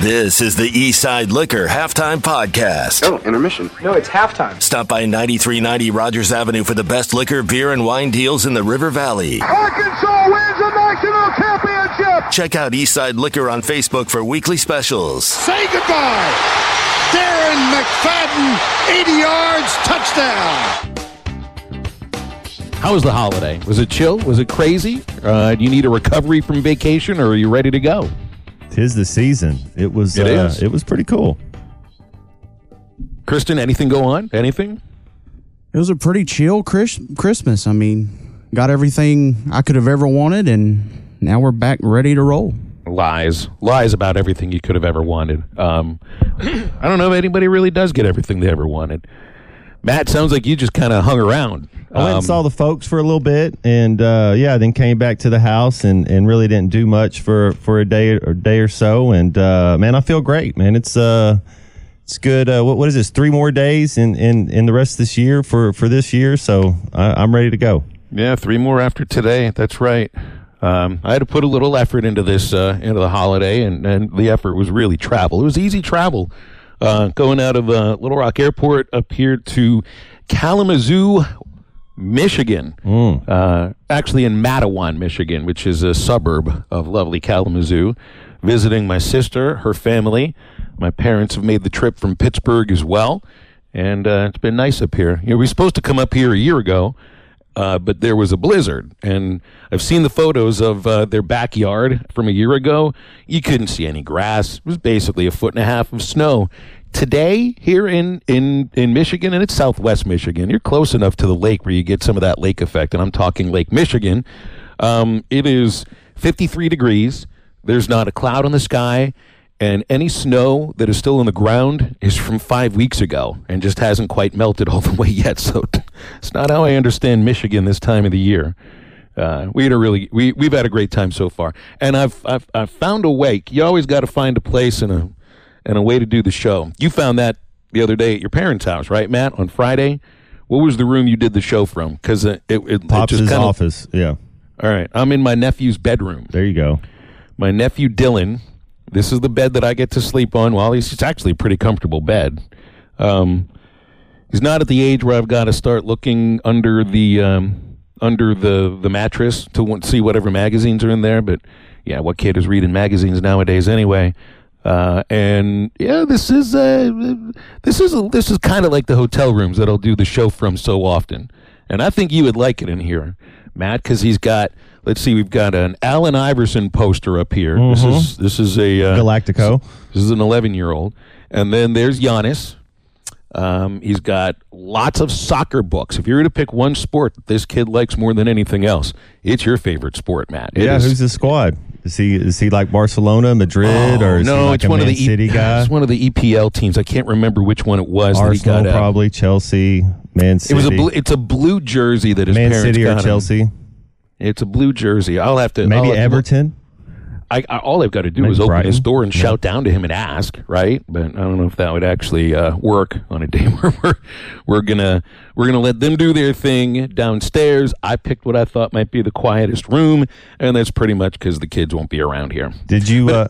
This is the Eastside Liquor Halftime Podcast. Oh, intermission. No, it's halftime. Stop by 9390 Rogers Avenue for the best liquor, beer, and wine deals in the River Valley. Arkansas wins the national championship. Check out Eastside Liquor on Facebook for weekly specials. Say goodbye. Darren McFadden, 80 yards, touchdown. How was the holiday? Was it chill? Was it crazy? Uh, do you need a recovery from vacation, or are you ready to go? Tis the season. It was. It uh, is. It was pretty cool. Kristen, anything go on? Anything? It was a pretty chill Chris- Christmas. I mean, got everything I could have ever wanted, and now we're back ready to roll. Lies, lies about everything you could have ever wanted. Um, I don't know if anybody really does get everything they ever wanted. Matt, sounds like you just kind of hung around. I went Um, and saw the folks for a little bit, and uh, yeah, then came back to the house and, and really didn't do much for, for a day or day or so. And uh, man, I feel great, man. It's uh, it's good. Uh, what what is this? Three more days in, in, in the rest of this year for, for this year, so I, I'm ready to go. Yeah, three more after today. That's right. Um, I had to put a little effort into this, uh, into the holiday, and, and the effort was really travel. It was easy travel. Uh, going out of uh, Little Rock Airport up here to Kalamazoo, Michigan. Uh, actually, in Mattawan, Michigan, which is a suburb of lovely Kalamazoo, visiting my sister, her family. My parents have made the trip from Pittsburgh as well, and uh, it's been nice up here. You know, we were supposed to come up here a year ago, uh, but there was a blizzard, and I've seen the photos of uh, their backyard from a year ago. You couldn't see any grass; it was basically a foot and a half of snow. Today, here in in in Michigan, and it's Southwest Michigan, you're close enough to the lake where you get some of that lake effect, and I'm talking Lake Michigan. Um, it is 53 degrees. There's not a cloud in the sky. And any snow that is still on the ground is from five weeks ago and just hasn't quite melted all the way yet. So it's not how I understand Michigan this time of the year. Uh, we had a really we we've had a great time so far, and I've I've, I've found a wake. You always got to find a place in a and a way to do the show. You found that the other day at your parents' house, right, Matt? On Friday, what was the room you did the show from? Because it, it, it Pops' just kinda- office. Yeah, All right, I'm in my nephew's bedroom there you go. my nephew Dylan. This is the bed that I get to sleep on. Well, he's it's actually a pretty comfortable bed. Um, he's not at the age where I've got to start looking under the um, under the the mattress to see whatever magazines are in there. But yeah, what kid is reading magazines nowadays anyway? Uh, and yeah, this is uh, this is this is kind of like the hotel rooms that I'll do the show from so often. And I think you would like it in here, Matt, because he's got. Let's see, we've got an Allen Iverson poster up here. This is this is a uh, Galactico. this is an 11 year old. And then there's Giannis. Um, he's got lots of soccer books. If you were to pick one sport that this kid likes more than anything else, it's your favorite sport, Matt. It Yeah, is- who's the squad? Is he is he like Barcelona, Madrid, or is Oh, no, he like it's one Man of the City e- guy? It's one of the EPL teams. I can't remember which one it was. that he Arsenal, out. probably Chelsea, Man City. It was a blue, it's a blue jersey that his Man parents City or got him. Chelsea. It's a blue jersey. I'll have to Maybe I'll have to Everton. I, I, all I've got to do Maybe is open Brighton. his door and shout down to him and ask, right? But I don't know if that would actually uh, work on a day where we're we're gonna we're gonna let them do their thing downstairs. I picked what I thought might be the quietest room, and that's pretty much because the kids won't be around here. Did you? Uh,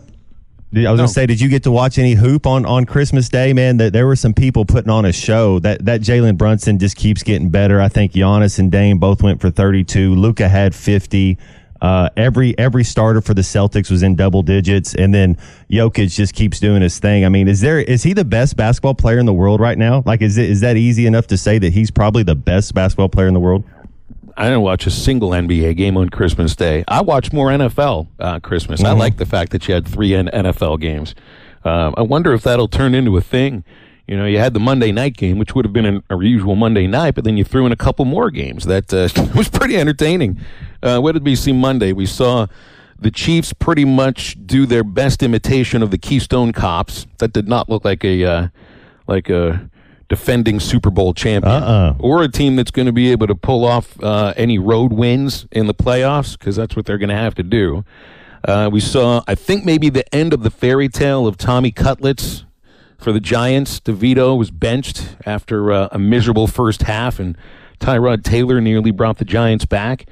did, I was No. gonna say, did you get to watch any hoop on, on Christmas Day? Man, that there were some people putting on a show. That that Jalen Brunson just keeps getting better. I think Giannis and Dame both went for thirty two. Luka had fifty. Uh, every every starter for the Celtics was in double digits, and then Jokic just keeps doing his thing. I mean, is there is he the best basketball player in the world right now? Like, is it is that easy enough to say that he's probably the best basketball player in the world? I didn't watch a single NBA game on Christmas Day. I watched more NFL uh, Christmas. I like the fact that you had three NFL games. Um, I wonder if that'll turn into a thing. You know, you had the Monday night game, which would have been an, a usual Monday night, but then you threw in a couple more games. That uh, was pretty entertaining. Uh, what did we see Monday? We saw the Chiefs pretty much do their best imitation of the Keystone Cops. That did not look like a uh, like a defending Super Bowl champion Uh-uh. or a team that's going to be able to pull off uh, any road wins in the playoffs because that's what they're going to have to do. Uh, we saw, I think, maybe the end of the fairy tale of Tommy Cutlets for the Giants. DeVito was benched after uh, a miserable first half, and Tyrod Taylor nearly brought the Giants back.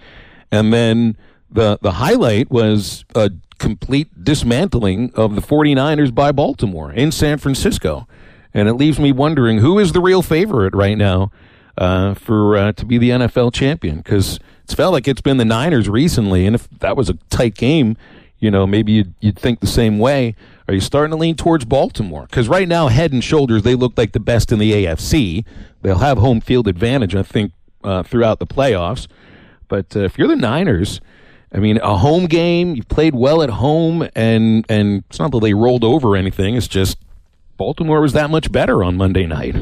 And then the the highlight was a complete dismantling of the 49ers by Baltimore in San Francisco. And it leaves me wondering who is the real favorite right now uh, for uh, to be the NFL champion because it's felt like it's been the Niners recently. And if that was a tight game, you know, maybe you'd, you'd think the same way. Are you starting to lean towards Baltimore? Because right now, head and shoulders, they look like the best in the AFC. They'll have home field advantage, I think, uh, throughout the playoffs. But uh, if you're the Niners, I mean, a home game, you played well at home, and and it's not that they rolled over anything. It's just Baltimore was that much better on Monday night.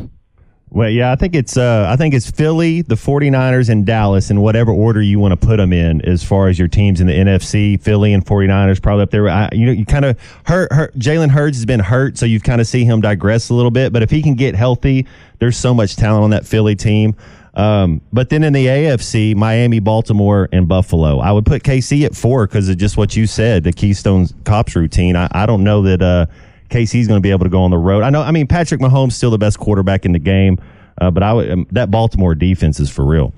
Well, yeah, I think it's uh, I think it's Philly, the 49ers, and Dallas in whatever order you want to put them in as far as your teams in the NFC. Philly and 49ers probably up there. I, you know, you kind of hurt, hurt Jalen Hurts has been hurt, so you've kind of see him digress a little bit. But if he can get healthy, there's so much talent on that Philly team. Um, but then in the AFC, Miami, Baltimore, and Buffalo. I would put KC at four because of just what you said, the Keystone Cops routine. I, I don't know that uh, KC's going to be able to go on the road. I know. I mean, Patrick Mahomes still the best quarterback in the game, uh, but I would, um, that Baltimore defense is for real.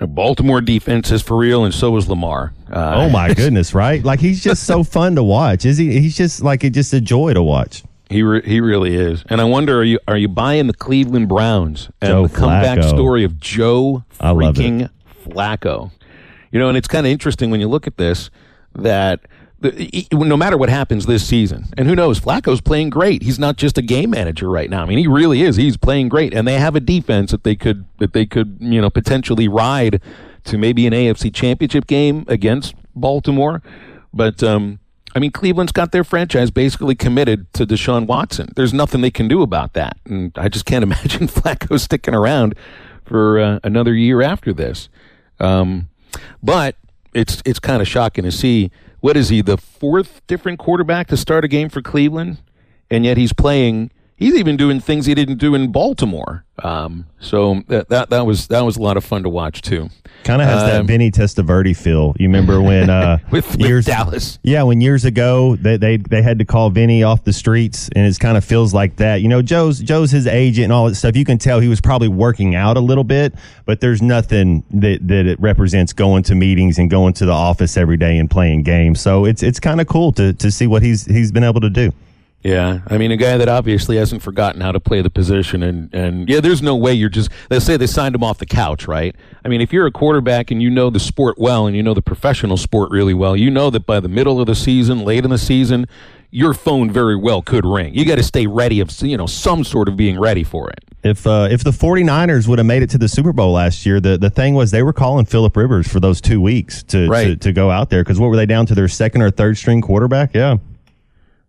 Baltimore defense is for real, and so is Lamar. Uh, oh my goodness, right? Like he's just so fun to watch. Is he? He's just like it's just a joy to watch. He re- he really is, and I wonder are you are you buying the Cleveland Browns and Joe the comeback Flacco. story of Joe I love freaking Flacco? You know, and it's kind of interesting when you look at this that the, no matter what happens this season, and who knows, Flacco's playing great. He's not just a game manager right now. I mean, he really is. He's playing great, and they have a defense that they could that they could you know potentially ride to maybe an AFC Championship game against Baltimore, but. um I mean, Cleveland's got their franchise basically committed to Deshaun Watson. There's nothing they can do about that. And I just can't imagine Flacco sticking around for uh, another year after this. Um, but it's it's kind of shocking to see what is he the fourth different quarterback to start a game for Cleveland, and yet he's playing. He's even doing things he didn't do in Baltimore. Um, so that, that that was that was a lot of fun to watch too. Kind of has that Um, Vinny Testaverde feel. You remember when uh, With, with Dallas. Yeah, when years ago they, they they had to call Vinny off the streets, and it kind of feels like that. You know, Joe's Joe's his agent and all that stuff. You can tell he was probably working out a little bit, but there's nothing that that it represents going to meetings and going to the office every day and playing games. So it's it's kind of cool to to see what he's he's been able to do. Yeah, I mean, a guy that obviously hasn't forgotten how to play the position, and and yeah, there's no way you're just. Let's say they signed him off the couch, right? I mean, if you're a quarterback and you know the sport well, and you know the professional sport really well, you know that by the middle of the season, late in the season, your phone very well could ring. You got to stay ready of you know some sort of being ready for it. If uh, if the 49ers would have made it to the Super Bowl last year, the, the thing was they were calling Philip Rivers for those two weeks to Right. to, to go out there because what were they down to their second or third string quarterback? Yeah.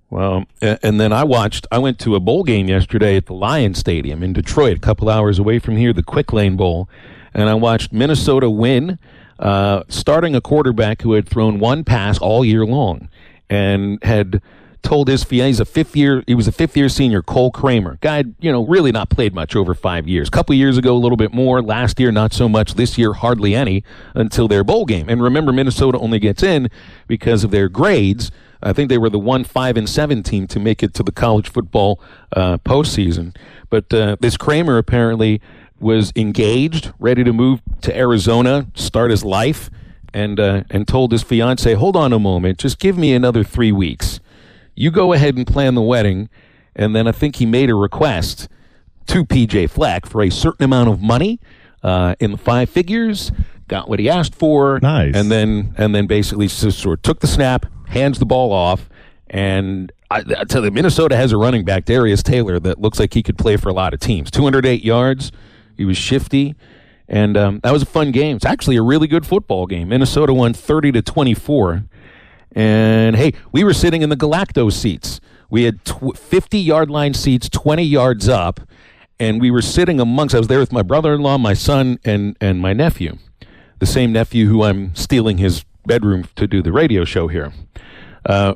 Well, and then I watched. I went to a bowl game yesterday at the Lion Stadium in Detroit, a couple hours away from here, the Quick Lane Bowl, and I watched Minnesota win, uh, starting a quarterback who had thrown one pass all year long, and had told his fiance he's a fifth year. He was a fifth year senior, Cole Kramer. Guy, you know, really not played much over five years. A couple years ago, a little bit more. Last year, not so much. This year, hardly any until their bowl game. And remember, Minnesota only gets in because of their grades. I think they were the one five and seven team to make it to the college football uh, postseason. But uh, this Kramer apparently was engaged, ready to move to Arizona, start his life, and uh, and told his fiance, "Hold on a moment, just give me another three weeks. You go ahead and plan the wedding." And then I think he made a request to PJ Fleck for a certain amount of money uh, in the five figures. Got what he asked for, Nice. and then and then basically sort of took the snap, hands the ball off, and I, I tell you, Minnesota has a running back, Darius Taylor, that looks like he could play for a lot of teams. 208 yards. He was shifty, and um, that was a fun game. It's actually a really good football game. Minnesota won 30 to 24. And hey, we were sitting in the Galacto seats. We had tw- 50 yard line seats, 20 yards up, and we were sitting amongst. I was there with my brother in law, my son, and, and my nephew, the same nephew who I'm stealing his bedroom to do the radio show here. Uh,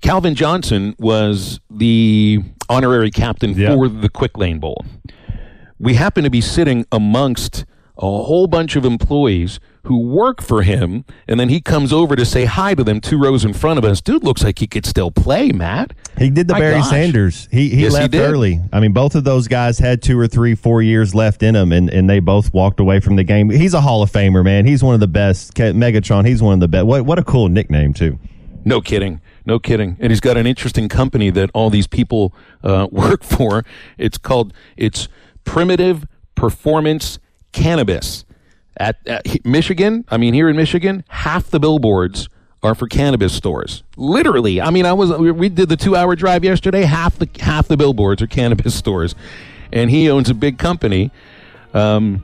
Calvin Johnson was the honorary captain Yeah. for the Quick Lane Bowl. We happen to be sitting amongst a whole bunch of employees who work for him, and then he comes over to say hi to them two rows in front of us. Dude looks like he could still play, Matt. He did the My Barry gosh. Sanders. He he Yes, left did. early. I mean, both of those guys had two or three, four years left in them, and, and they both walked away from the game. He's a Hall of Famer, man. He's one of the best. Megatron. He's one of the best. What what a cool nickname too. No kidding. No kidding. And he's got an interesting company that all these people uh, work for. It's called it's Primitiv Performance Cannabis. At, at Michigan, I mean here in Michigan, half the billboards are for cannabis stores. Literally. I mean, I was we did the 2-hour drive yesterday, half the half the billboards are cannabis stores. And he owns a big company. Um,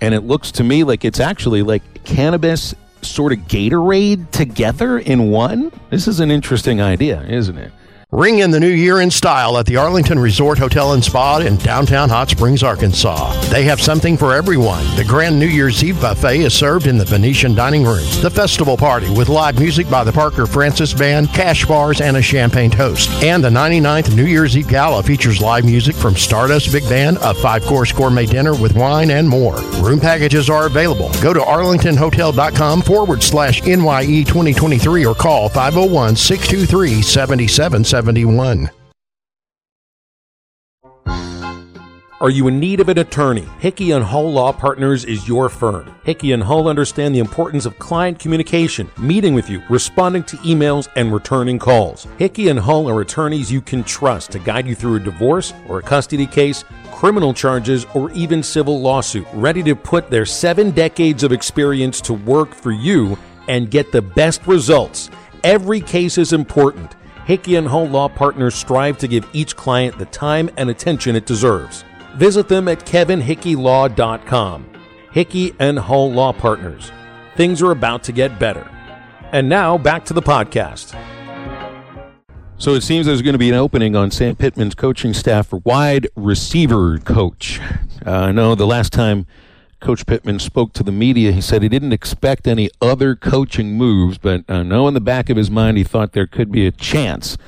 and it looks to me like it's actually like cannabis sort of Gatorade together in one. This is an interesting idea, isn't it? Ring in the new year in style at the Arlington Resort Hotel and Spa in downtown Hot Springs, Arkansas. They have something for everyone. The Grand New Year's Eve buffet is served in the Venetian dining room. The festival party with live music by the Parker Francis Band, cash bars, and a champagne toast. And the 99th New Year's Eve Gala features live music from Stardust Big Band, a five-course gourmet dinner with wine, and more. Room packages are available. Go to arlingtonhotel.com forward slash NYE 2023 or call 501 623 7770. 71. Are you in need of an attorney? Hickey and Hull Law Partners is your firm. Hickey and Hull understand the importance of client communication, meeting with you, responding to emails, and returning calls. Hickey and Hull are attorneys you can trust to guide you through a divorce or a custody case, criminal charges, or even civil lawsuit, ready to put their seven decades of experience to work for you and get the best results. Every case is important. Hickey and Hull Law Partners strive to give each client the time and attention it deserves. Visit them at kevinhickeylaw.com. Hickey and Hull Law Partners. Things are about to get better. And now back to the podcast. So it seems there's going to be an opening on Sam Pittman's coaching staff for wide receiver coach. Uh, I know the last time Coach Pittman spoke to the media. He said he didn't expect any other coaching moves, but I uh, know in the back of his mind he thought there could be a chance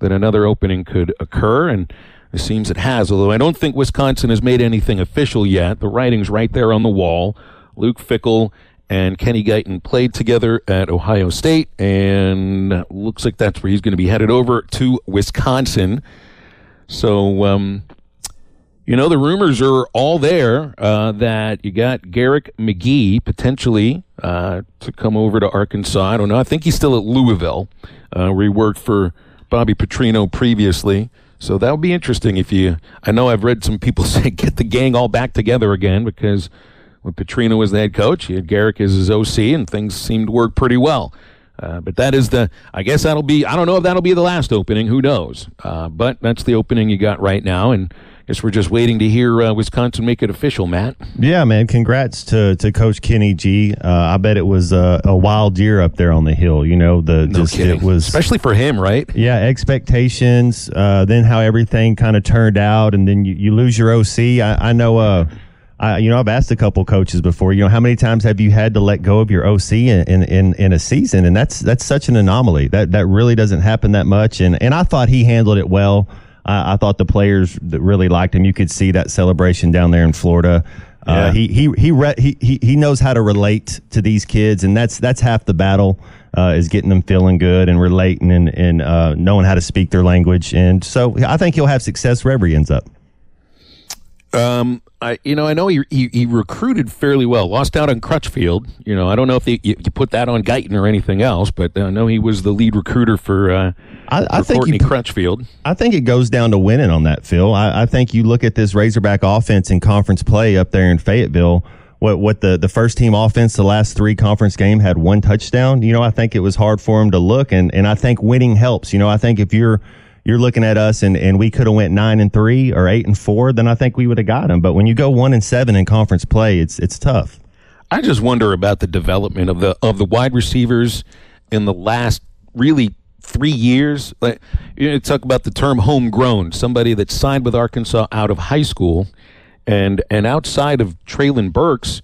that another opening could occur, and it seems it has. Although I don't think Wisconsin has made anything official yet. The writing's right there on the wall. Luke Fickell and Kenny Guiton played together at Ohio State, and looks like that's where he's going to be headed over to Wisconsin. So, um, you know, the rumors are all there uh, that you got Garrick McGee potentially uh, to come over to Arkansas. I don't know. I think he's still at Louisville, uh, where he worked for Bobby Petrino previously. So that would be interesting if you. I know I've read some people say get the gang all back together again because when Petrino was the head coach, he had Garrick as his OC, and things seemed to work pretty well. Uh, but that is the, I guess that'll be, I don't know if that'll be the last opening. Who knows? Uh, but that's the opening you got right now. And guess we're just waiting to hear uh, Wisconsin make it official, Matt. Yeah, man. Congrats to, to Coach Kenny G. Uh, I bet it was a, a, wild year up there on the hill. You know, the no just kidding. it was especially for him, right? Yeah, expectations. Uh, then how everything kind of turned out, and then you, you lose your OC. I, I know. Uh, I, you know, I've asked a couple coaches before. You know, how many times have you had to let go of your OC in, in, in, in a season? And that's that's such an anomaly. That that really doesn't happen that much. And and I thought he handled it well. I, I thought the players that really liked him. You could see that celebration down there in Florida. Uh, yeah. He he he, re- he he knows how to relate to these kids, and that's that's half the battle. Uh, is getting them feeling good and relating and, and uh, knowing how to speak their language. And so I think he'll have success wherever he ends up. Um, I, you know, I know he, he, he recruited fairly well. Lost out on Crutchfield. You know, I don't know if they, you, you, put that on Guiton or anything else, but I know he was the lead recruiter for. Uh, I, I think Courtney you, Crutchfield. I think it goes down to winning on that, Phil. I, I think you look at this Razorback offense in conference play up there in Fayetteville. What what the the first team offense the last three conference game had one touchdown. You know, I think it was hard for him to look, and and I think winning helps. You know, I think if you're you're looking at us and, and we could have went nine and three or eight and four, then I think we would have got him. But when you go one and seven in conference play, it's it's tough. I just wonder about the development of the of the wide receivers in the last really three years. Like you know, talk about the term homegrown, somebody that signed with Arkansas out of high school, and and outside of Treylon Burks,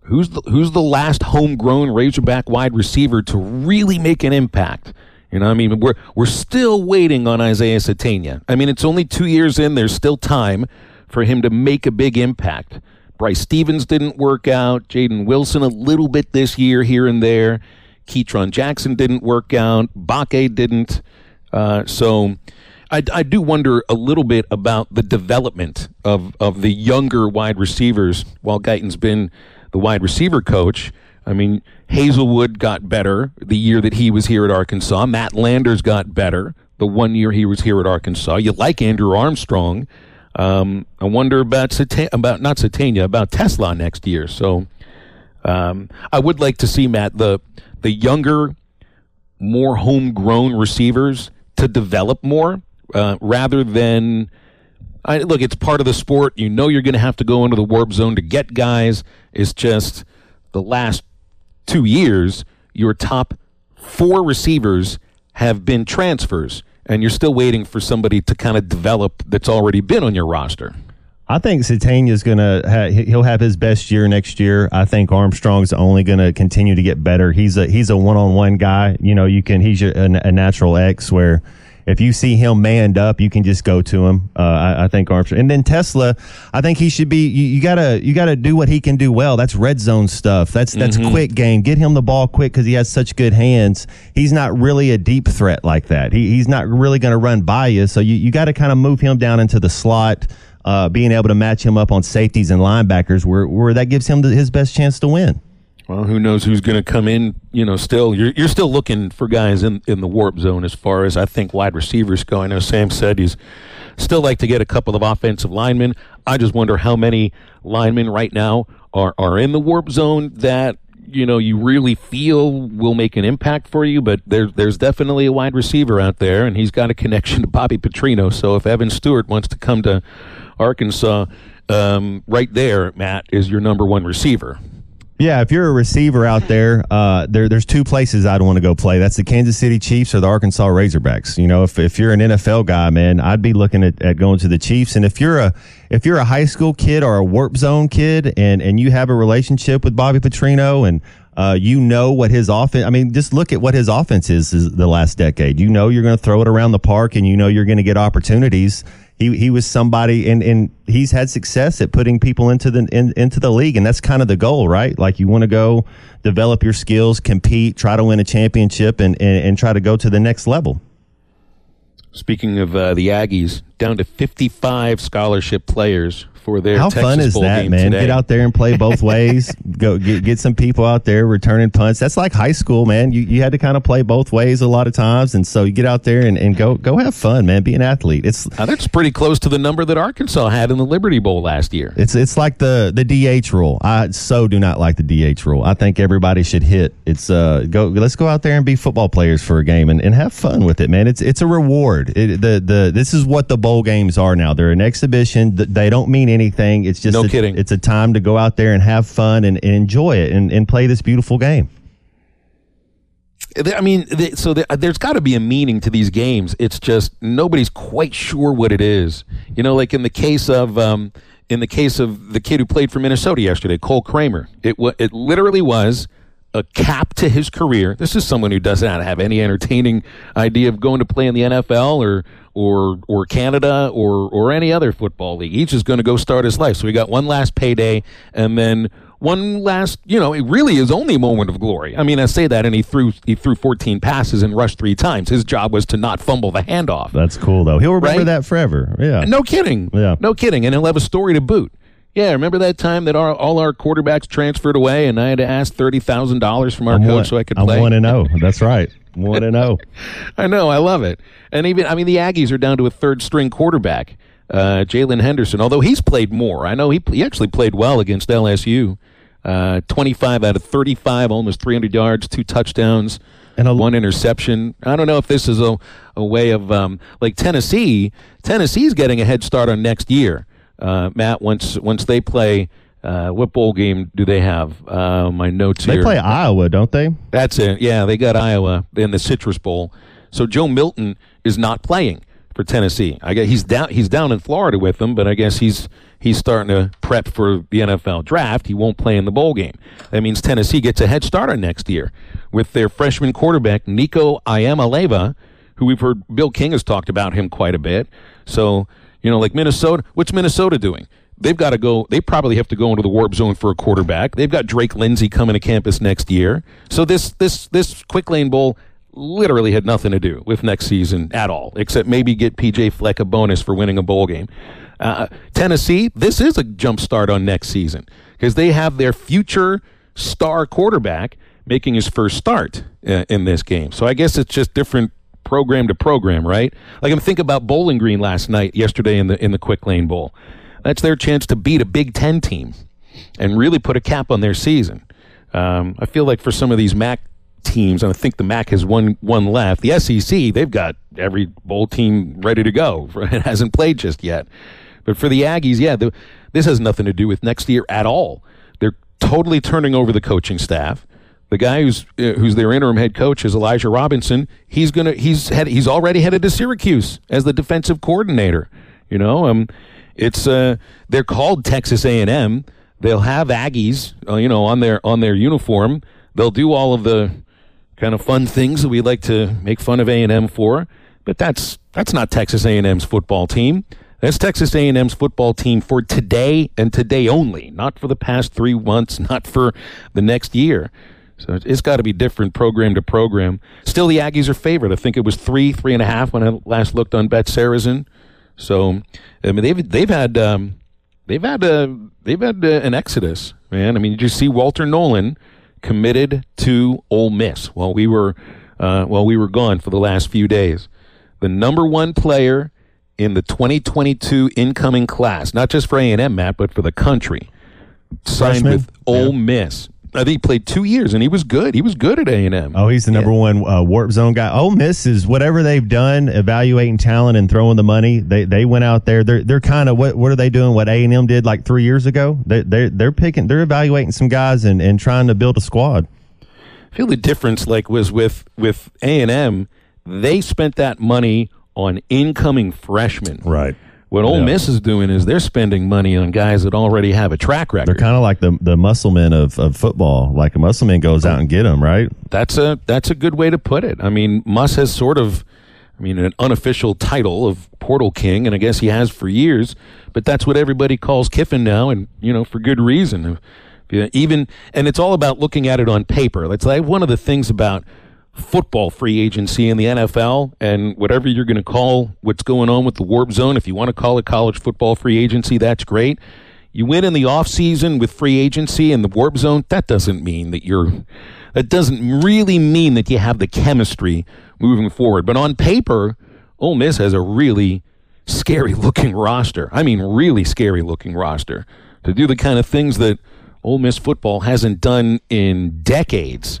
who's the, who's the last homegrown Razorback wide receiver to really make an impact? You know, I mean, we're we're still waiting on Isaiah Sategna. I mean, it's only two years in. There's still time for him to make a big impact. Bryce Stephens didn't work out. Jaedon Wilson a little bit this year, here and there. Ketron Jackson didn't work out. Bakke didn't. Uh, so I, I do wonder a little bit about the development of, of the younger wide receivers while Guiton's been the wide receiver coach. I mean, Haselwood got better the year that he was here at Arkansas. Matt Landers got better the one year he was here at Arkansas. You like Andrew Armstrong. Um, I wonder about about not Sategna, about Tesla next year. So um, I would like to see Matt the the younger, more homegrown receivers to develop more uh, rather than. I, look, it's part of the sport. You know you're going to have to go into the warp zone to get guys. It's just the last two years, your top four receivers have been transfers, and you're still waiting for somebody to kind of develop that's already been on your roster. I think Sategna's going to ha- he'll have his best year next year. I think Armstrong's only going to continue to get better. He's a he's a one on one guy. You know, you can he's a, a natural X where if you see him manned up, you can just go to him. Uh, I, I, think Armstrong, and then Tesla. I think he should be. You, you, gotta you gotta do what he can do well. That's red zone stuff. That's that's mm-hmm. quick game. Get him the ball quick because he has such good hands. He's not really a deep threat like that. He, he's not really going to run by you. So you you got to kind of move him down into the slot. Uh, being able to match him up on safeties and linebackers, where where that gives him the, his best chance to win. Well, who knows who's going to come in? You know, still you're you're still looking for guys in in the warp zone as far as I think wide receivers go. I know Sam said he's still like to get a couple of offensive linemen. I just wonder how many linemen right now are are in the warp zone that you know you really feel will make an impact for you. But there's there's definitely a wide receiver out there, and he's got a connection to Bobby Petrino. So if Evan Stewart wants to come to Arkansas, um, right there, Matt is your number one receiver. Yeah, if you're a receiver out there, uh, there there's two places I'd want to go play. That's the Kansas City Chiefs or the Arkansas Razorbacks. You know, if, if you're an NFL guy, man, I'd be looking at, at going to the Chiefs. And if you're a if you're a high school kid or a warp zone kid, and and you have a relationship with Bobby Petrino and uh, you know what his offense. I mean, just look at what his offense is, is the last decade. You know you're going to throw it around the park, and you know you're going to get opportunities he he was somebody and and he's had success at putting people into the in, into the league. And that's kind of the goal right? Like you want to go develop your skills compete try to win a championship and and, and try to go to the next level. Speaking of uh, the aggies down to 55 scholarship players for their How Texas fun is Bowl that, man? Today. Get out there and play both ways. Go get, get some people out there returning punts. That's like high school, man. You you had to kind of play both ways a lot of times, and so you get out there and, and go go have fun, man. Be an athlete. It's uh, that's pretty close to the number that Arkansas had in the Liberty Bowl last year. It's it's like the the DH rule. I so do not like the DH rule. I think everybody should hit. It's uh go let's go out there and be football players for a game and, and have fun with it, man. It's it's a reward. It, the the this is what the bowl games are now. They're an exhibition. They don't mean anything. It's just no a, kidding. It's a time to go out there and have fun and, and enjoy it and, and play this beautiful game. I mean, so there's got to be a meaning to these games. It's just nobody's quite sure what it is. You know, like in the case of um, in the case of the kid who played for Minnesota yesterday, Cole Kramer. It it literally was a cap to his career. This is someone who does not have any entertaining idea of going to play in the NFL or or or Canada or or any other football league. He's just going to go start his life. So he got one last payday and then one last, you know, it really is only a moment of glory. I mean, I say that, and he threw he threw 14 passes and rushed three times. His job was to not fumble the handoff. That's cool, though. He'll remember right? that forever. Yeah, no kidding. Yeah, no kidding, and he'll have a story to boot. Yeah, remember that time that our, all our quarterbacks transferred away, and I had to ask thirty thousand dollars from our I'm coach one, so I could I'm play. one and zero. That's right. One and zero. I know. I love it. And even I mean, the Aggies are down to a third string quarterback, uh, Jalen Henderson. Although he's played more, I know he he actually played well against LSU. Uh, 25 out of 35, almost 300 yards, two touchdowns, and a, one interception. I don't know if this is a, a way of um, like Tennessee. Tennessee's getting a head start on next year. Uh, Matt, once once they play uh, what bowl game do they have? Uh, my notes they here. They play Iowa, don't they? That's it. Yeah, they got Iowa in the Citrus Bowl. So Joe Milton is not playing for Tennessee. I guess he's down. He's down in Florida with them, but I guess he's he's starting to prep for the NFL draft. He won't play in the bowl game. That means Tennessee gets a head start on next year with their freshman quarterback Nico Iamaleava, who we've heard Bill King has talked about him quite a bit. So you know, like Minnesota. What's Minnesota doing? They've got to go. They probably have to go into the warp zone for a quarterback. They've got Drake Lindsey coming to campus next year. So this this this quick lane bowl literally had nothing to do with next season at all, except maybe get PJ Fleck a bonus for winning a bowl game. Uh, Tennessee, this is a jump start on next season because they have their future star quarterback making his first start uh, in this game. So I guess it's just different program to program, right? Like I'm thinking about Bowling Green last night, yesterday in the in the Quick Lane Bowl. That's their chance to beat a Big Ten team and really put a cap on their season. Um, I feel like for some of these MAC teams, and I think the MAC has one one left. The SEC, they've got every bowl team ready to go. It hasn't played just yet. But for the Aggies, yeah, the, this has nothing to do with next year at all. They're totally turning over the coaching staff. The guy who's uh, who's their interim head coach is Elijah Robinson. He's gonna he's had he's already headed to Syracuse as the defensive coordinator. You know, um, it's uh, they're called Texas A and M. They'll have Aggies, uh, you know, on their on their uniform. They'll do all of the kind of fun things that we like to make fun of A and M for. But that's that's not Texas A and M's football team. That's Texas A&M's football team for today and today only, not for the past three months, not for the next year. So it's got to be different program to program. Still, the Aggies are favored. I think it was three, three and a half when I last looked on Bet Sarazen. So I mean, they've they've had um, they've had uh, they've had uh, an exodus, man. I mean, did you see Walter Nolen committed to Ole Miss while we were uh, while we were gone for the last few days? The number one player in the 2022 incoming class, not just for A&M, Matt, but for the country. Signed Freshman? with Ole Yeah. Miss. I think he played two years, and he was good. He was good at A&M. Oh, he's the number one uh, warp zone guy. Ole Miss is whatever they've done, evaluating talent and throwing the money. They they went out there. They're they're kind of what what are they doing? What A and M did like three years ago. They they they're picking. They're evaluating some guys and, and trying to build a squad. I feel the difference like was with with A&M. They spent that money on incoming freshmen. Right. What Ole. Miss is doing is they're spending money on guys that already have a track record. They're kind of like the the musclemen of, of football. Like a muscleman goes out and get them. Right. that's a that's a good way to put it. I mean, Muss has sort of, I mean, an unofficial title of Portal King, and I guess he has for years. But that's what everybody calls Kiffin now, and you know, for good reason. Even and it's all about looking at it on paper. It's like one of the things about football free agency in the NFL and whatever you're going to call what's going on with the warp zone. If you want to call it college football free agency, that's great. You win in the offseason with free agency and the warp zone, that doesn't mean that you're that doesn't really mean that you have the chemistry moving forward. But on paper, Ole Miss has a really scary looking roster. I mean, really scary looking roster to do the kind of things that Ole Miss football hasn't done in decades.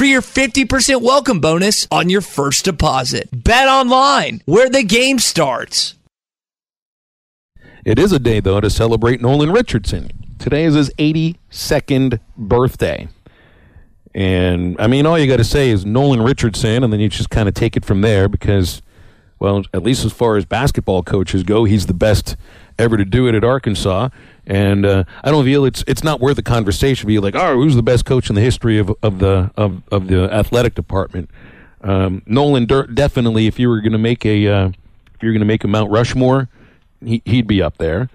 for your 50% welcome bonus on your first deposit. Bet online where the game starts. It is a day, though, to celebrate Nolan Richardson. Today is his 82nd birthday. And, I mean, all you got to say is Nolan Richardson, and then you just kind of take it from there because, well, at least as far as basketball coaches go, he's the best ever to do it at Arkansas. And uh, I don't feel it's it's not worth a conversation. To be like, oh, who's the best coach in the history of, of the of, of the athletic department? Um, Nolan Dur- definitely. If you were going to make a uh, if you're going to make a Mount Rushmore, he, he'd be up there.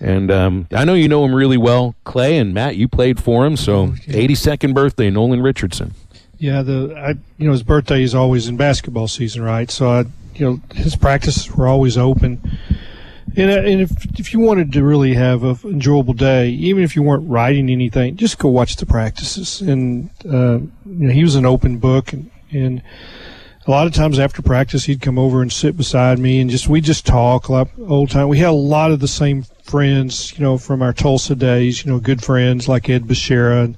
And um, I know you know him really well, Clay and Matt. You played for him, so 82nd birthday, Nolan Richardson. Yeah, the I you know his birthday is always in basketball season, right? So I you know his practices were always open, and, uh, and if if you wanted to really have an enjoyable day, even if you weren't writing anything, just go watch the practices. And uh, you know he was an open book, and, and a lot of times after practice he'd come over and sit beside me, and just we just talk like old time. We had a lot of the same friends, you know, from our Tulsa days, you know, good friends like Ed Bashera and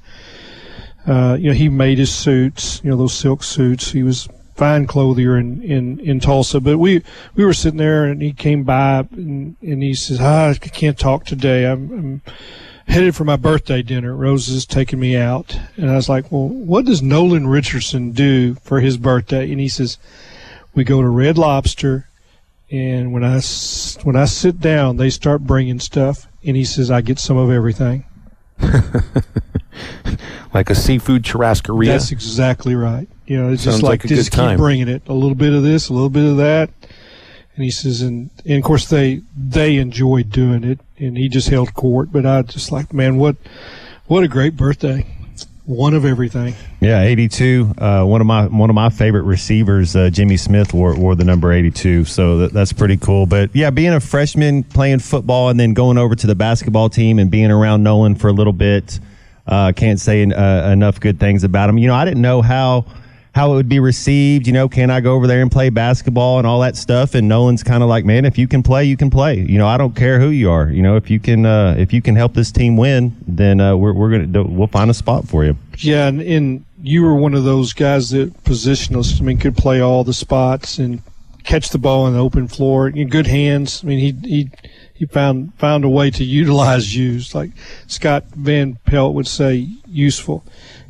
Uh, you know, he made his suits, you know, those silk suits. He was fine clothier in, in, in Tulsa. But we, we were sitting there and he came by and, and he says, ah, I can't talk today. I'm, I'm headed for my birthday dinner. Rose is taking me out. And I was like, well, what does Nolan Richardson do for his birthday? And he says, we go to Red Lobster. And when I, when I sit down, they start bringing stuff. And he says, I get some of everything. like a seafood churrascaria. That's exactly right. You know, it's Sounds just like, like just keep bringing it. A little bit of this, a little bit of that. And he says, and, and of course they they enjoyed doing it, and he just held court. But I just like, man, what what a great birthday! One of everything. Yeah, 82. Uh, one of my one of my favorite receivers, uh, Jimmy Smith, wore, wore the number 82. So that, that's pretty cool. But yeah, being a freshman playing football and then going over to the basketball team and being around Nolan for a little bit, uh, can't say uh, enough good things about him. You know, I didn't know how how it would be received. You know, can I go over there and play basketball and all that stuff? And Nolan's kind of like, man, if you can play, you can play. You know, I don't care who you are. You know, if you can uh, if you can help this team win, then uh, we're we're gonna we'll find a spot for you. Yeah, and, and you were one of those guys that positionless. I mean, could play all the spots and catch the ball on the open floor. Good hands. I mean, he he he found found a way to utilize you. Like Scott Van Pelt would say, useful.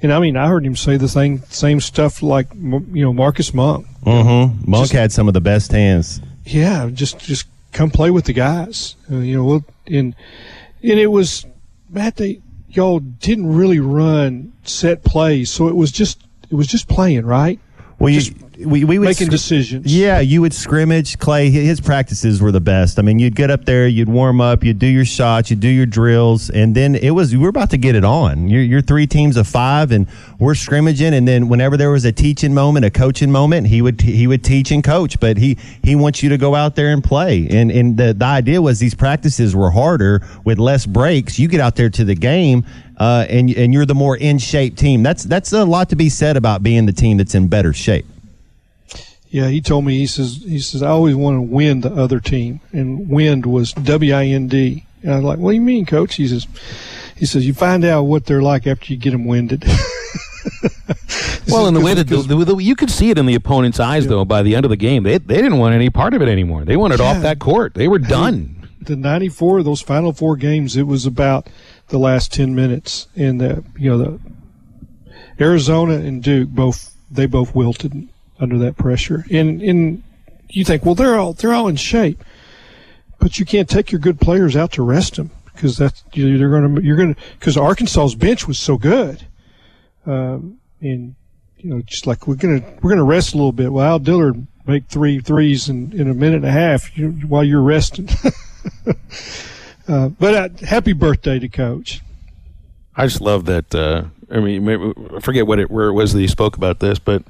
And I mean, I heard him say the same same stuff like you know Marcus Monk. Mm-hmm. Monk had some of the best hands. Yeah, just just come play with the guys. Uh, you know, we'll, and and it was Matt. They y'all didn't really run set plays, so it was just it was just playing, right? Well, you, Just we, we would making decisions. Yeah, you would scrimmage. Clay, his practices were the best. I mean, you'd get up there, you'd warm up, you'd do your shots, you'd do your drills, and then it was we're about to get it on. You're, you're three teams of five, and we're scrimmaging. And then whenever there was a teaching moment, a coaching moment, he would he would teach and coach. But he he wants you to go out there and play. And and the the idea was these practices were harder with less breaks. You get out there to the game. Uh, and and you're the more in shape team. That's that's a lot to be said about being the team that's in better shape. Yeah, he told me he says he says I always want to win the other team, and wind was W I N D. And I was like, "What do you mean, coach?" He says, "He says you find out what they're like after you get them winded." Well, in the way that the, the, the, you could see it in the opponent's eyes, though, by the end of the game, they they didn't want any part of it anymore. They wanted off that court. They were done. the 94 those final four games it was about the last 10 minutes and the you know the Arizona and Duke both they both wilted under that pressure. And and you think well they're all they're all in shape but you can't take your good players out to rest them because that's you- you're going to you're going to because Arkansas's bench was so good. Um, and you know just like we're going to we're to rest a little bit. Well Al Dillard make three threes in, in a minute and a half you, while you're resting. Uh, but uh, happy birthday to coach. I just love that. Uh, I mean, I forget what it where it was that he spoke about this, but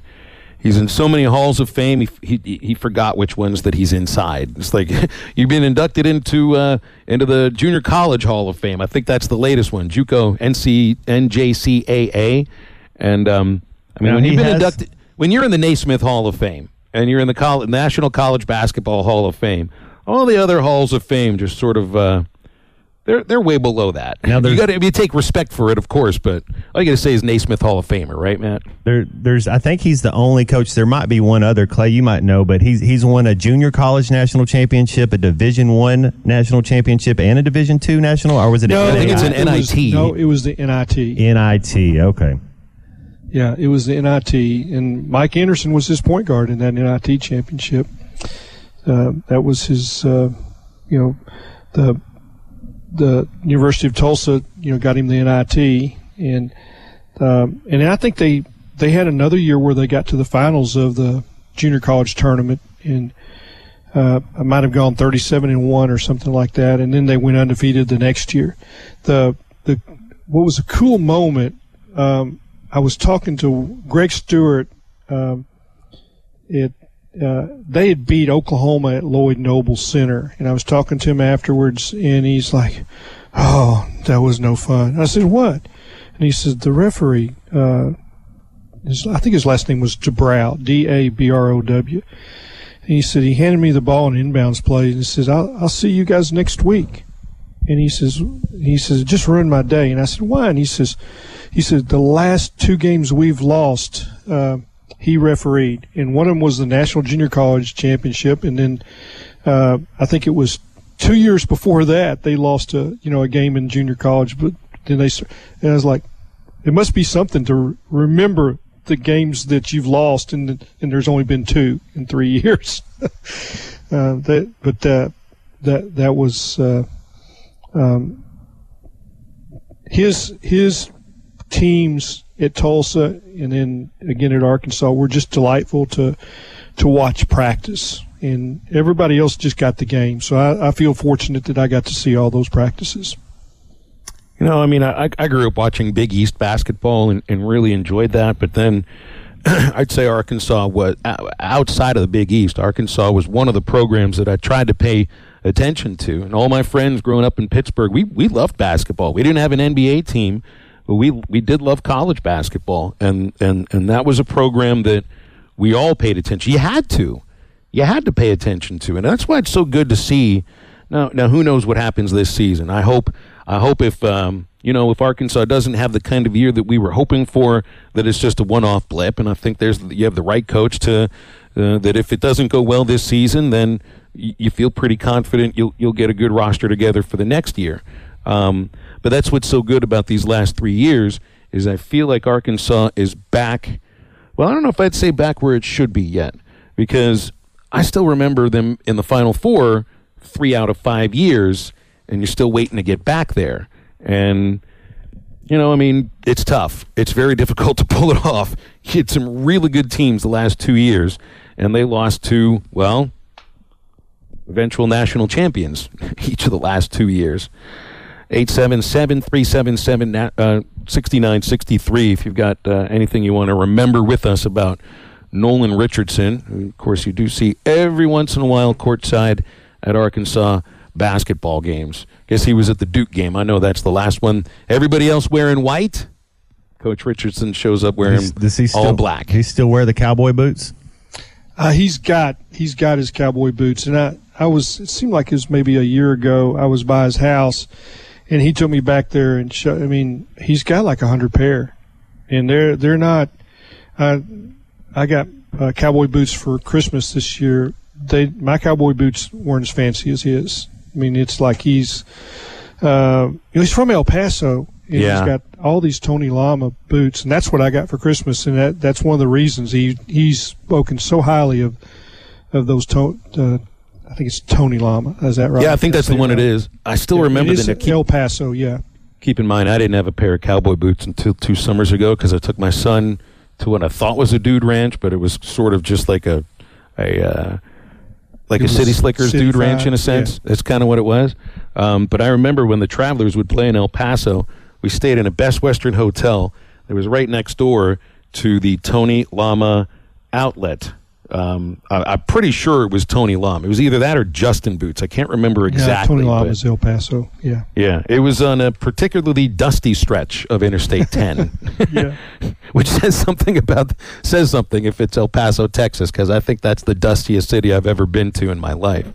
he's in so many halls of fame. He he, he forgot which ones that he's inside. It's like you've been inducted into uh, into the Junior College Hall of Fame. I think that's the latest one, JUCO NC NJCAA. And um, I mean, Now, when you've been has- inducted, when you're in the Naismith Hall of Fame and you're in the Col- National College Basketball Hall of Fame, all the other halls of fame just sort of. Uh, they're they're way below that. Now, you got to you take respect for it, of course, but all you got to say is Naismith Hall of Famer, right, Matt? There, there's. I think he's the only coach. There might be one other Clay you might know, but he's he's won a junior college national championship, a Division One national championship, and a Division Two national. Or was it? No, an I think it's an it was- NIT. no it was the NIT NIT. Okay. Yeah, it was the NIT, and Mike Anderson was his point guard in that NIT championship. Uh, that was his, uh, you know, the the University of Tulsa, you know, got him the NIT, and um, and I think they they had another year where they got to the finals of the junior college tournament, and uh, I might have gone 37 and one or something like that, and then they went undefeated the next year. The the what was a cool moment. Um, I was talking to Greg Stewart. Um, it uh, they had beat Oklahoma at Lloyd Noble Center, and I was talking to him afterwards, and he's like, "Oh, that was no fun." I said, "What?" And he said, "The referee, uh, his, I think his last name was DeBrow, D A B R O W." And he said he handed me the ball in inbounds play, and he said, "I'll, I'll see you guys next week." and he says he says it just ruined my day. And I said why? And he says he said the last two games we've lost. Uh, he refereed, and one of them was the National Junior College Championship, and then uh, I think it was two years before that they lost a you know a game in junior college, but then they and I was like, it must be something to remember the games that you've lost, and and there's only been two in three years. uh, that but that that that was uh, um, his his teams at Tulsa and then again at Arkansas were just delightful to to watch practice. And everybody else just got the game, so I, I feel fortunate that I got to see all those practices. You know, I mean, I, I grew up watching Big East basketball and, and really enjoyed that. But then I'd say Arkansas was outside of the Big East. Arkansas was one of the programs that I tried to pay attention to. And all my friends growing up in Pittsburgh, we, we loved basketball. We didn't have an NBA team, but we we did love college basketball, and and and that was a program that we all paid attention. You had to, you had to pay attention to, and that's why it's so good to see. Now, now, who knows what happens this season? I hope, I hope if um, you know if Arkansas doesn't have the kind of year that we were hoping for, that it's just a one-off blip. And I think there's you have the right coach to uh, that if it doesn't go well this season, then you feel pretty confident you'll you'll get a good roster together for the next year. Um, but that's what's so good about these last three years is I feel like Arkansas is back. Well, I don't know if I'd say back where it should be yet, because I still remember them in the Final Four three out of five years, and you're still waiting to get back there. And you know, I mean, it's tough. It's very difficult to pull it off. You had some really good teams the last two years, and they lost to well, eventual national champions each of the last two years. 877 377 uh, 6963 if you've got uh, anything you want to remember with us about Nolan Richardson. Of course, you do see every once in a while courtside at Arkansas basketball games. Guess he was at the Duke game. I know that's the last one. Everybody else wearing white. Coach Richardson shows up wearing does, does he still, all black. He still wear the cowboy boots? Uh, he's got he's got his cowboy boots, and I I was it seemed like it was maybe a year ago. I was by his house and he took me back there and show. I mean, he's got like a hundred pair, and they're they're not. I I got uh, cowboy boots for Christmas this year. They my cowboy boots weren't as fancy as his. I mean, it's like he's uh, he's from El Paso. And yeah. He's got all these Tony Lama boots, and that's what I got for Christmas, and that that's one of the reasons he he's spoken so highly of of those to, uh, I think it's Tony Lama. Is that right? Yeah, I think that's the one it is. I still yeah, remember the keep, El Paso. Yeah. Keep in mind, I didn't have a pair of cowboy boots until two summers ago because I took my son to what I thought was a dude ranch, but it was sort of just like a a uh, like it a city slickers city dude ranch in a sense. Yeah. That's kind of what it was. Um, but I remember when the Travelers would play in El Paso, we stayed in a Best Western hotel that was right next door to the Tony Lama outlet um, I, am pretty sure it was Tony Lama. It was either that or Justin Boots. I can't remember exactly. Yeah, Tony Lama is El Paso. Yeah. Yeah. It was on a particularly dusty stretch of Interstate 10. yeah. Which says something about says something if it's El Paso, Texas, because I think that's the dustiest city I've ever been to in my life.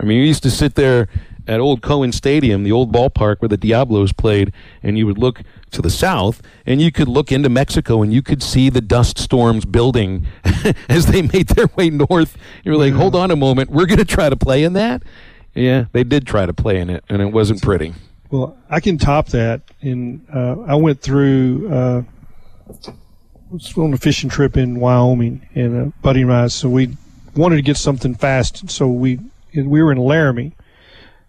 I mean, you used to sit there at Old Cohen Stadium, the old ballpark where the Diablos played, and you would look to the south, and you could look into Mexico, and you could see the dust storms building as they made their way north. You were like, "Hold on a moment, we're going to try to play in that." Yeah, they did try to play in it, and it wasn't pretty. Well, I can top that. In uh, I went through uh, on a fishing trip in Wyoming, and a buddy and I, So we wanted to get something fast, so we we were in Laramie.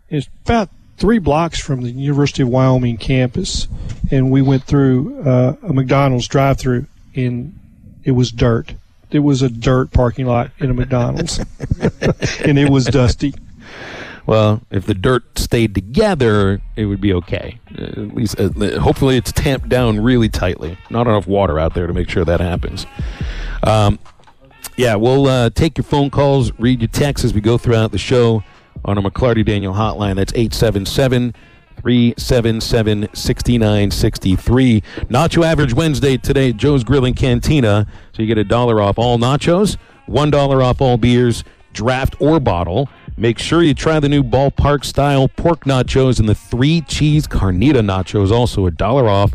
It's about three blocks from the University of Wyoming campus, and we went through uh, a McDonald's drive-through, and it was dirt. It was a dirt parking lot in a McDonald's, and it was dusty. Well, if the dirt stayed together, it would be okay. Uh, at least, uh, hopefully, it's tamped down really tightly. Not enough water out there to make sure that happens. Um, yeah, we'll uh, take your phone calls, read your texts as we go throughout the show on a McLarty Daniel hotline. That's 877 377 6963. Nacho average Wednesday today at Joe's Grilling Cantina. So you get a dollar off all nachos, $1 off all beers, draft or bottle. Make sure you try the new ballpark style pork nachos and the three cheese carnita nachos, also a dollar off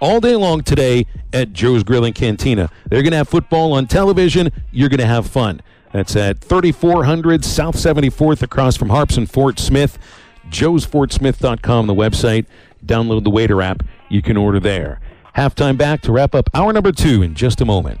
all day long today at Joe's Grilling Cantina. They're going to have football on television. You're going to have fun. That's at 3400 South 74th across from Harps and Fort Smith. Joe'sFortSmith.com, the website. Download the Waiter app. You can order there. Halftime back to wrap up hour number two in just a moment.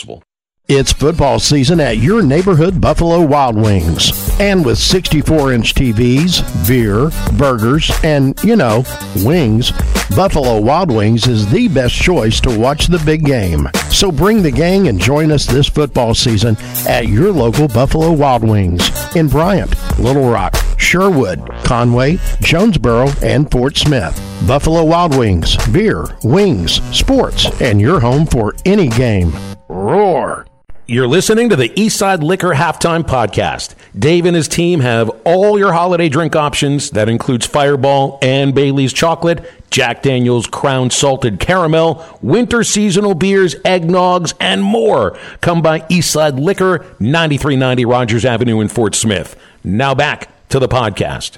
It's football season at your neighborhood Buffalo Wild Wings. And with 64 inch TVs, beer, burgers, and, you know, wings, Buffalo Wild Wings is the best choice to watch the big game. So bring the gang and join us this football season at your local Buffalo Wild Wings in Bryant, Little Rock, Sherwood, Conway, Jonesboro, and Fort Smith. Buffalo Wild Wings, beer, wings, sports, and your home for any game. Roar! You're listening to the Eastside Liquor Halftime Podcast. Dave and his team have all your holiday drink options. That includes Fireball and Bailey's Chocolate, Jack Daniels Crown Salted Caramel, winter seasonal beers, eggnogs, and more. Come by Eastside Liquor, 9390 Rogers Avenue in Fort Smith. Now back to the podcast.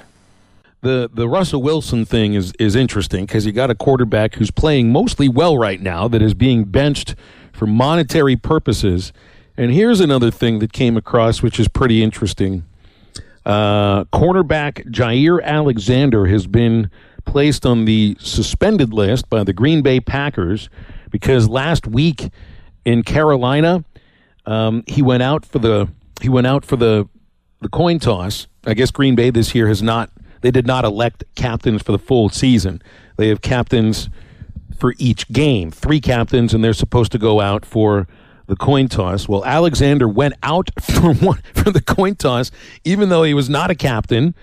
The the Russell Wilson thing is is interesting because you got a quarterback who's playing mostly well right now that is being benched for monetary purposes and here's another thing that came across, which is pretty interesting. Uh, cornerback Jaire Alexander has been placed on the suspended list by the Green Bay Packers because last week in Carolina, um, he went out for the he went out for the the coin toss. I guess Green Bay this year has not they did not elect captains for the full season. They have captains for each game, three captains, and they're supposed to go out for the coin toss. Well, Alexander went out for one for the coin toss, even though he was not a captain.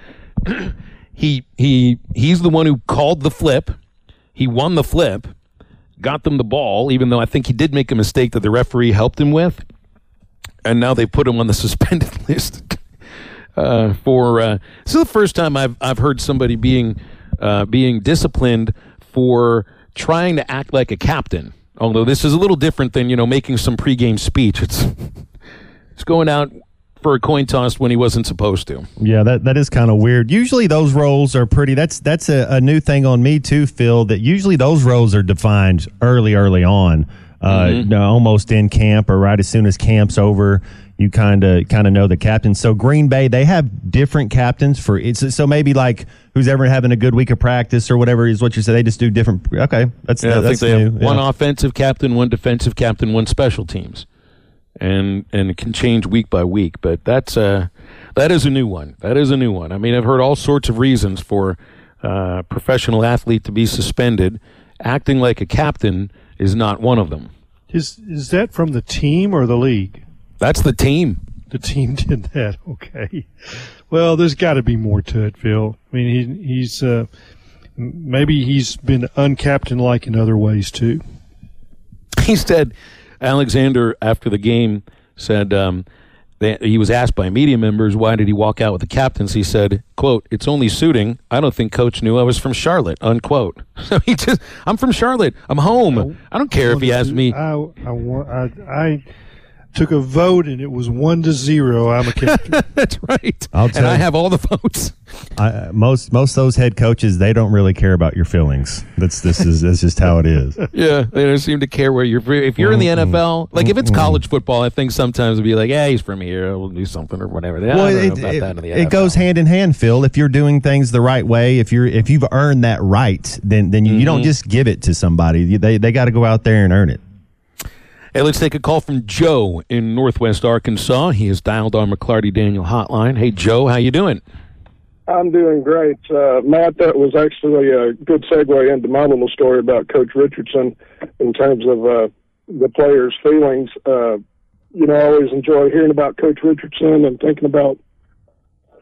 he he he's the one who called the flip. He won the flip, got them the ball, even though I think he did make a mistake that the referee helped him with. And now they put him on the suspended list uh, for. Uh, this is the first time I've I've heard somebody being uh, being disciplined for trying to act like a captain Although this is a little different than you know making some pregame speech. It's it's going out for a coin toss when he wasn't supposed to. Yeah, that that is kind of weird. Usually those roles are pretty. That's that's a, a, new thing on me too, Phil. That usually those roles are defined early, early on, uh, mm-hmm. almost in camp or right as soon as camp's over you kind of kind of know the captain. So Green Bay, they have different captains for it's so maybe like who's ever having a good week of practice or whatever is what you said. They just do different. Okay, that's yeah. That, I think they new. have one offensive captain, one defensive captain, one special teams, and and it can change week by week. But that's uh that is a new one. That is a new one. I mean, I've heard all sorts of reasons for uh, professional athlete to be suspended. Acting like a captain is not one of them. Is is that from the team or the league? That's the team. The team did that. Okay. Well, there's got to be more to it, Phil. I mean, he, he's uh, maybe he's been uncaptain like in other ways too. He said, Alexander after the game said um, they, he was asked by media members why did he walk out with the captains. He said, "quote It's only suiting. I don't think coach knew I was from Charlotte." Unquote. So he just, I'm from Charlotte. I'm home. I don't care if he asked me. I, I, I, I took a vote and it was one to zero. I'm a captain. That's right. I'll and I have all the votes. I, most most those head coaches they don't really care about your feelings. That's this is that's just how it is. yeah, they don't seem to care where you're. If you're in the NFL, like if it's college football, I think sometimes it'd be like, "Yeah, he's from here. We'll do something or whatever." Well, it, it, it goes hand in hand, Phil. If you're doing things the right way, if you're if you've earned that right, then then you, mm-hmm. you don't mm-hmm. just give it to somebody. They they got to go out there and earn it. Hey, let's take a call from Joe in Northwest Arkansas. He has dialed our McLarty Daniel hotline. Hey, Joe, how you doing? I'm doing great, uh, Matt. That was actually a good segue into my little story about Coach Richardson in terms of uh, the players' feelings. Uh, you know, I always enjoy hearing about Coach Richardson and thinking about,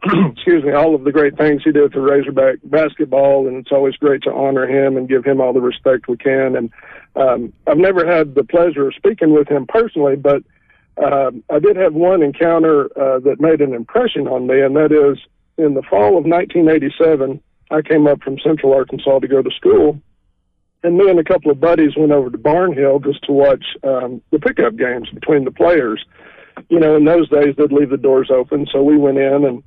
excuse me, all of the great things he did for Razorback basketball, and it's always great to honor him and give him all the respect we can. And um, I've never had the pleasure of speaking with him personally, but um, I did have one encounter uh, that made an impression on me, and that is in the fall of 1987. I came up from Central Arkansas to go to school, and me and a couple of buddies went over to Barnhill just to watch um, the pickup games between the players. You know, in those days they'd leave the doors open, so we went in and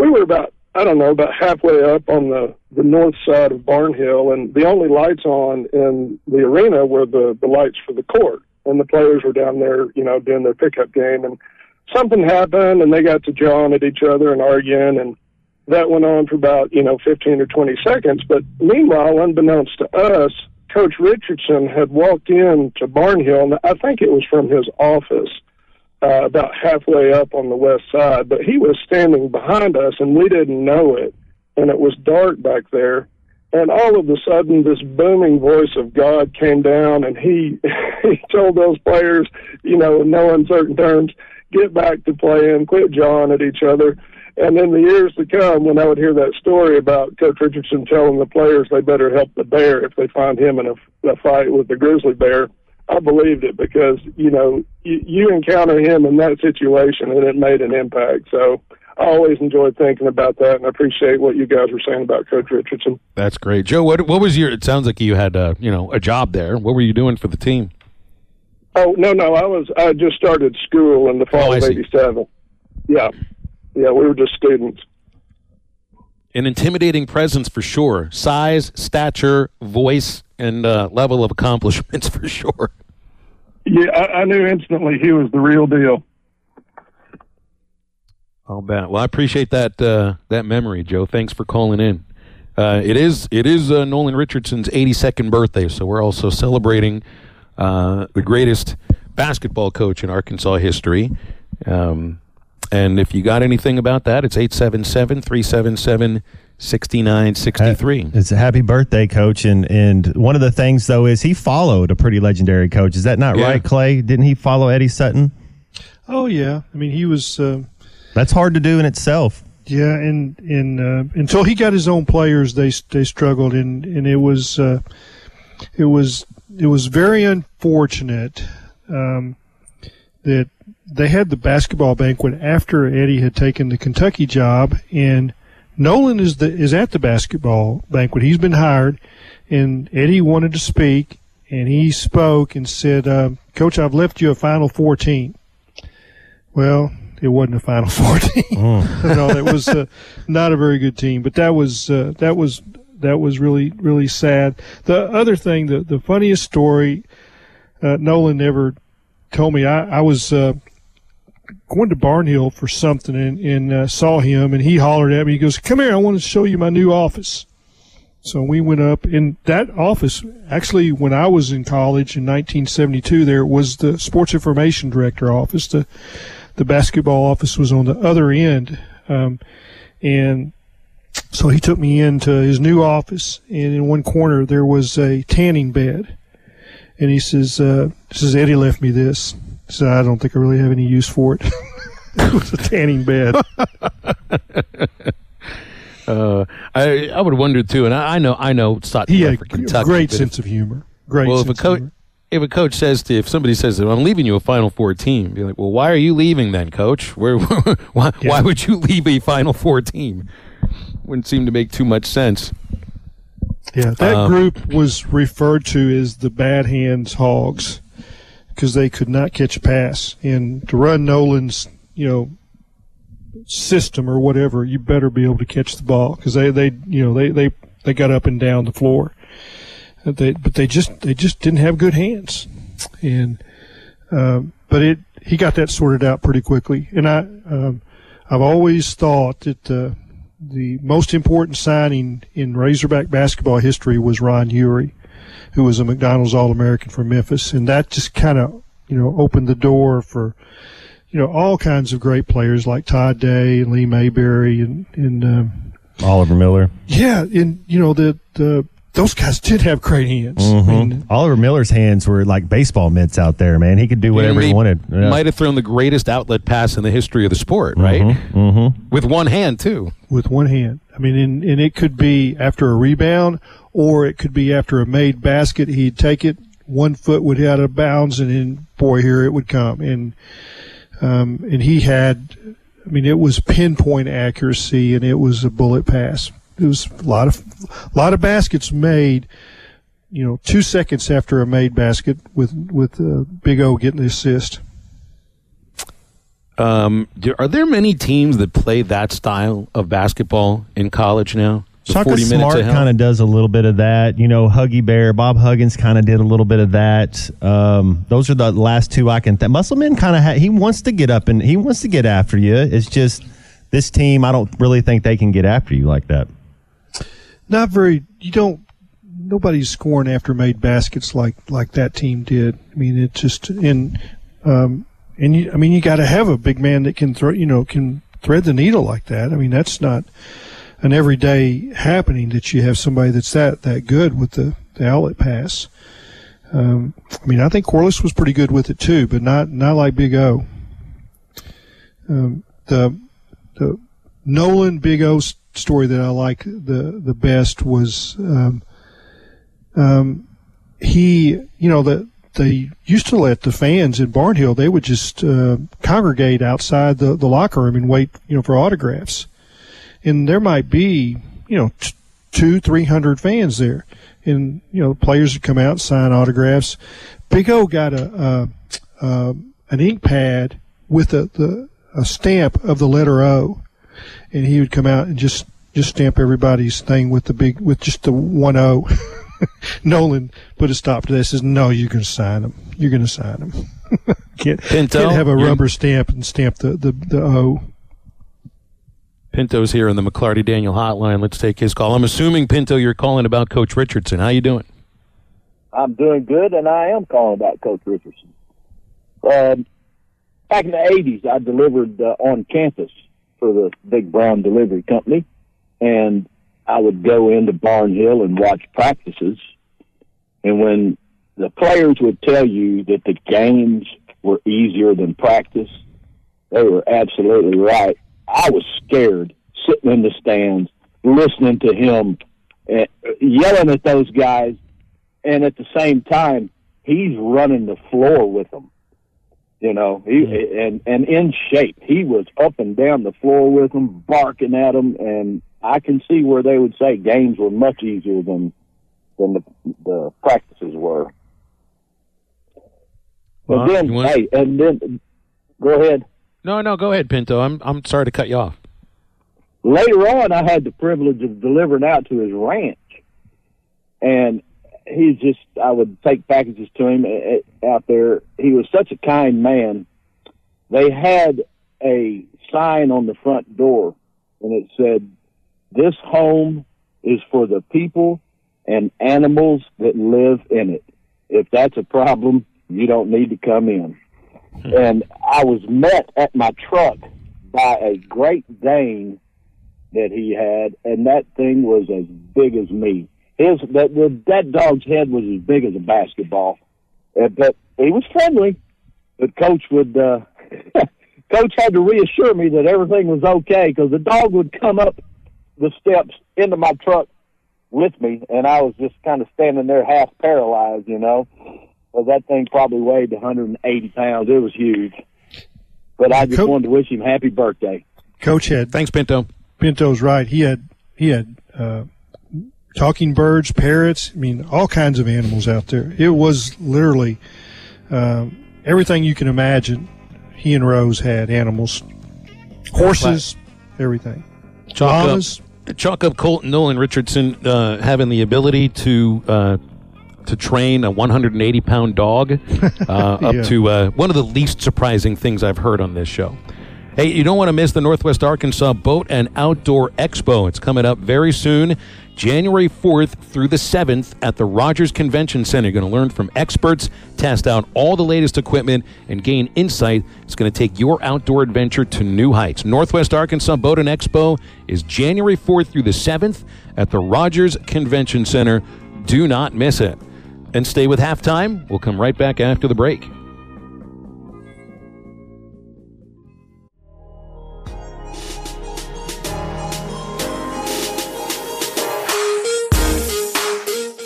we were about I don't know about halfway up on the the north side of Barnhill, and the only lights on in the arena were the the lights for the court, and the players were down there, you know, doing their pickup game, and something happened, and they got to jawing at each other and arguing, and that went on for about you know 15 or 20 seconds. But meanwhile, unbeknownst to us, Coach Richardson had walked in to Barnhill, and I think it was from his office, uh, about halfway up on the west side. But he was standing behind us, and we didn't know it, and it was dark back there. And all of a sudden, this booming voice of God came down, and he he told those players, you know, in no uncertain terms, get back to playing, quit jawing at each other. And in the years to come, when I would hear that story about Coach Richardson telling the players they better help the bear if they find him in a, a fight with the grizzly bear, I believed it because you know you, you encounter him in that situation and it made an impact. So I always enjoyed thinking about that, and I appreciate what you guys were saying about Coach Richardson. That's great, Joe. What what was your? It sounds like you had uh, you know a job there. What were you doing for the team? Oh no, no, I was I just started school in the fall Oh, of '87. Yeah, yeah, we were just students. An intimidating presence for sure. Size, stature, voice, and uh, level of accomplishments for sure. Yeah, I, I knew instantly he was the real deal. I'll bet. Well, I appreciate that uh, that memory, Joe. Thanks for calling in. Uh, it is it is uh, Nolan Richardson's 82nd birthday, so we're also celebrating uh, the greatest basketball coach in Arkansas history. Um, and if you got anything about that, it's 877 377 6963. It's a happy birthday, coach. And and one of the things though is he followed a pretty legendary coach. Is that not Yeah. right, Clay? Didn't he follow Eddie Sutton? Oh yeah, I mean he was. Uh, That's hard to do in itself. Yeah, and and uh, until he got his own players, they they struggled, and and it was uh, it was it was very unfortunate um, that they had the basketball banquet after Eddie had taken the Kentucky job, and Nolan is the is at the basketball banquet. He's been hired, and Eddie wanted to speak, and he spoke and said, uh, "Coach, I've left you a Final Four team." Well, it wasn't a Final Four team. no, it was uh, not a very good team. But that was uh, that was that was really really sad. The other thing, the the funniest story, uh, Nolan never told me. I I was. Going to Barnhill for something and, and uh, saw him, and he hollered at me. He goes, "Come here! I want to show you my new office." So we went up in that office. Actually, when I was in college in 1972, there was the sports information director office. The the basketball office was on the other end, um, and so he took me into his new office. And in one corner there was a tanning bed, and he says, uh, "He says Eddie left me this." So I don't think I really have any use for it. it was a tanning bed. Uh, I I would wonder too, and I, I know I know Sutton He had for Kentucky, great sense of humor. Great well, if a sense of coach humor. if a coach says to if somebody says to him, I'm leaving you a Final Four team, be like, well, why are you leaving then, coach? Where why why would you leave a Final Four team? Wouldn't seem to make too much sense. Yeah, that Um, group was referred to as the Bad Hands Hogs because they could not catch a pass. And to run Nolan's, you know, system or whatever, you better be able to catch the ball because they, they, you know, they, they, they got up and down the floor. Uh, They, but they just, they just didn't have good hands. And, um, but it, he got that sorted out pretty quickly. And I, um, I've always thought that, uh, the most important signing in Razorback basketball history was Ron Huery, who was a McDonald's All American from Memphis, and that just kind of you know opened the door for you know all kinds of great players like Todd Day and Lee Mayberry and and um, Oliver Miller. yeah, and you know the the those guys did have great hands. Mhm. I mean, Oliver Miller's hands were like baseball mitts out there, man. He could do whatever And he wanted. Yeah. Might have thrown the greatest outlet pass in the history of the sport, right? Mm-hmm. With one hand too. with one hand. I mean, and, and it could be after a rebound, or it could be after a made basket. He'd take it, one foot would hit out of bounds, and then boy, here it would come. And um, and he had, I mean, it was pinpoint accuracy, and it was a bullet pass. It was a lot of, a lot of baskets made. You know, two seconds after a made basket, with with uh, Big O getting the assist. Um, do, are there many teams that play that style of basketball in college now? The Shaka 40 minutes Smart kind of does a little bit of that. You know, Huggy Bear, Bob Huggins kind of did a little bit of that. Um, those are the last two I can. Th- Musselman kind of ha- he wants to get up and he wants to get after you. It's just this team. I don't really think they can get after you like that. Not very you don't nobody's scoring after made baskets like like that team did. I mean it just in um and you i mean you got to have a big man that can throw you know can thread the needle like that. I mean that's not an everyday happening that you have somebody that's that that good with the, the outlet pass. Um i mean i think corliss was pretty good with it too but not not like big o. Um the the Nolan Big O story that I like the the best was um, um, he you know that they used to let the fans in Barnhill they would just uh, congregate outside the, the locker room and wait you know for autographs. And there might be you know t- two three hundred fans there. And you know players would come out and sign autographs. Big O got a, a, a an ink pad with a, the a stamp of the letter O and he would come out and just just stamp everybody's thing with the big with just the one O. Nolan put a stop to this. Says no, you're going to sign them. You're going to sign them. can't Pinto, can't have a rubber stamp and stamp the the, the O. Pinto's here in the McLarty Daniel hotline. Let's take his call. I'm assuming Pinto, you're calling about Coach Richardson. How you doing? I'm doing good, and I am calling about Coach Richardson. Um, back in the '80s, I delivered uh, on campus for the Big Brown Delivery Company, and I would go into Barnhill and watch practices. And when the players would tell you that the games were easier than practice, they were absolutely right. I was scared sitting in the stands, listening to him, uh, yelling at those guys and at the same time, he's running the floor with them. You know, he and and in shape. He was up and down the floor with them, barking at them, and I can see where they would say games were much easier than than the the practices were. Well, and then, hey, and then go ahead. No, no, go ahead, Pinto. I'm I'm sorry to cut you off. later on, I had the privilege of delivering out to his ranch, and he's just I would take packages to him uh, uh, out there. He was such a kind man. They had a sign on the front door, and it said, "This home is for the people and animals that live in it. If that's a problem, you don't need to come in." and I was met at my truck by a Great Dane that he had, and that thing was as big as me. His that that dog's head was as big as a basketball, uh, but he was friendly. But coach would uh, coach had to reassure me that everything was okay because the dog would come up the steps into my truck with me, and I was just kind of standing there half paralyzed, you know. So that thing probably weighed 180 pounds. It was huge. But I just Coach- wanted to wish him happy birthday. Coach had thanks, Pinto. Pinto's right. He had he had uh, talking birds, parrots. I mean, all kinds of animals out there. It was literally um, everything you can imagine. He and Rose had animals, horses, everything. Chalk Llamas. up, chalk up Colton Nolan Richardson uh, having the ability to uh, to train a 180 pound dog uh, up Yeah. to uh, one of the least surprising things I've heard on this show. Hey, you don't want to miss the Northwest Arkansas Boat and Outdoor Expo. It's coming up very soon, January 4th through the 7th at the Rogers Convention Center. You're going to learn from experts, test out all the latest equipment, and gain insight. It's going to take your outdoor adventure to new heights. Northwest Arkansas Boat and Expo is January 4th through the 7th at the Rogers Convention Center. Do not miss it. And stay with halftime. We'll come right back after the break.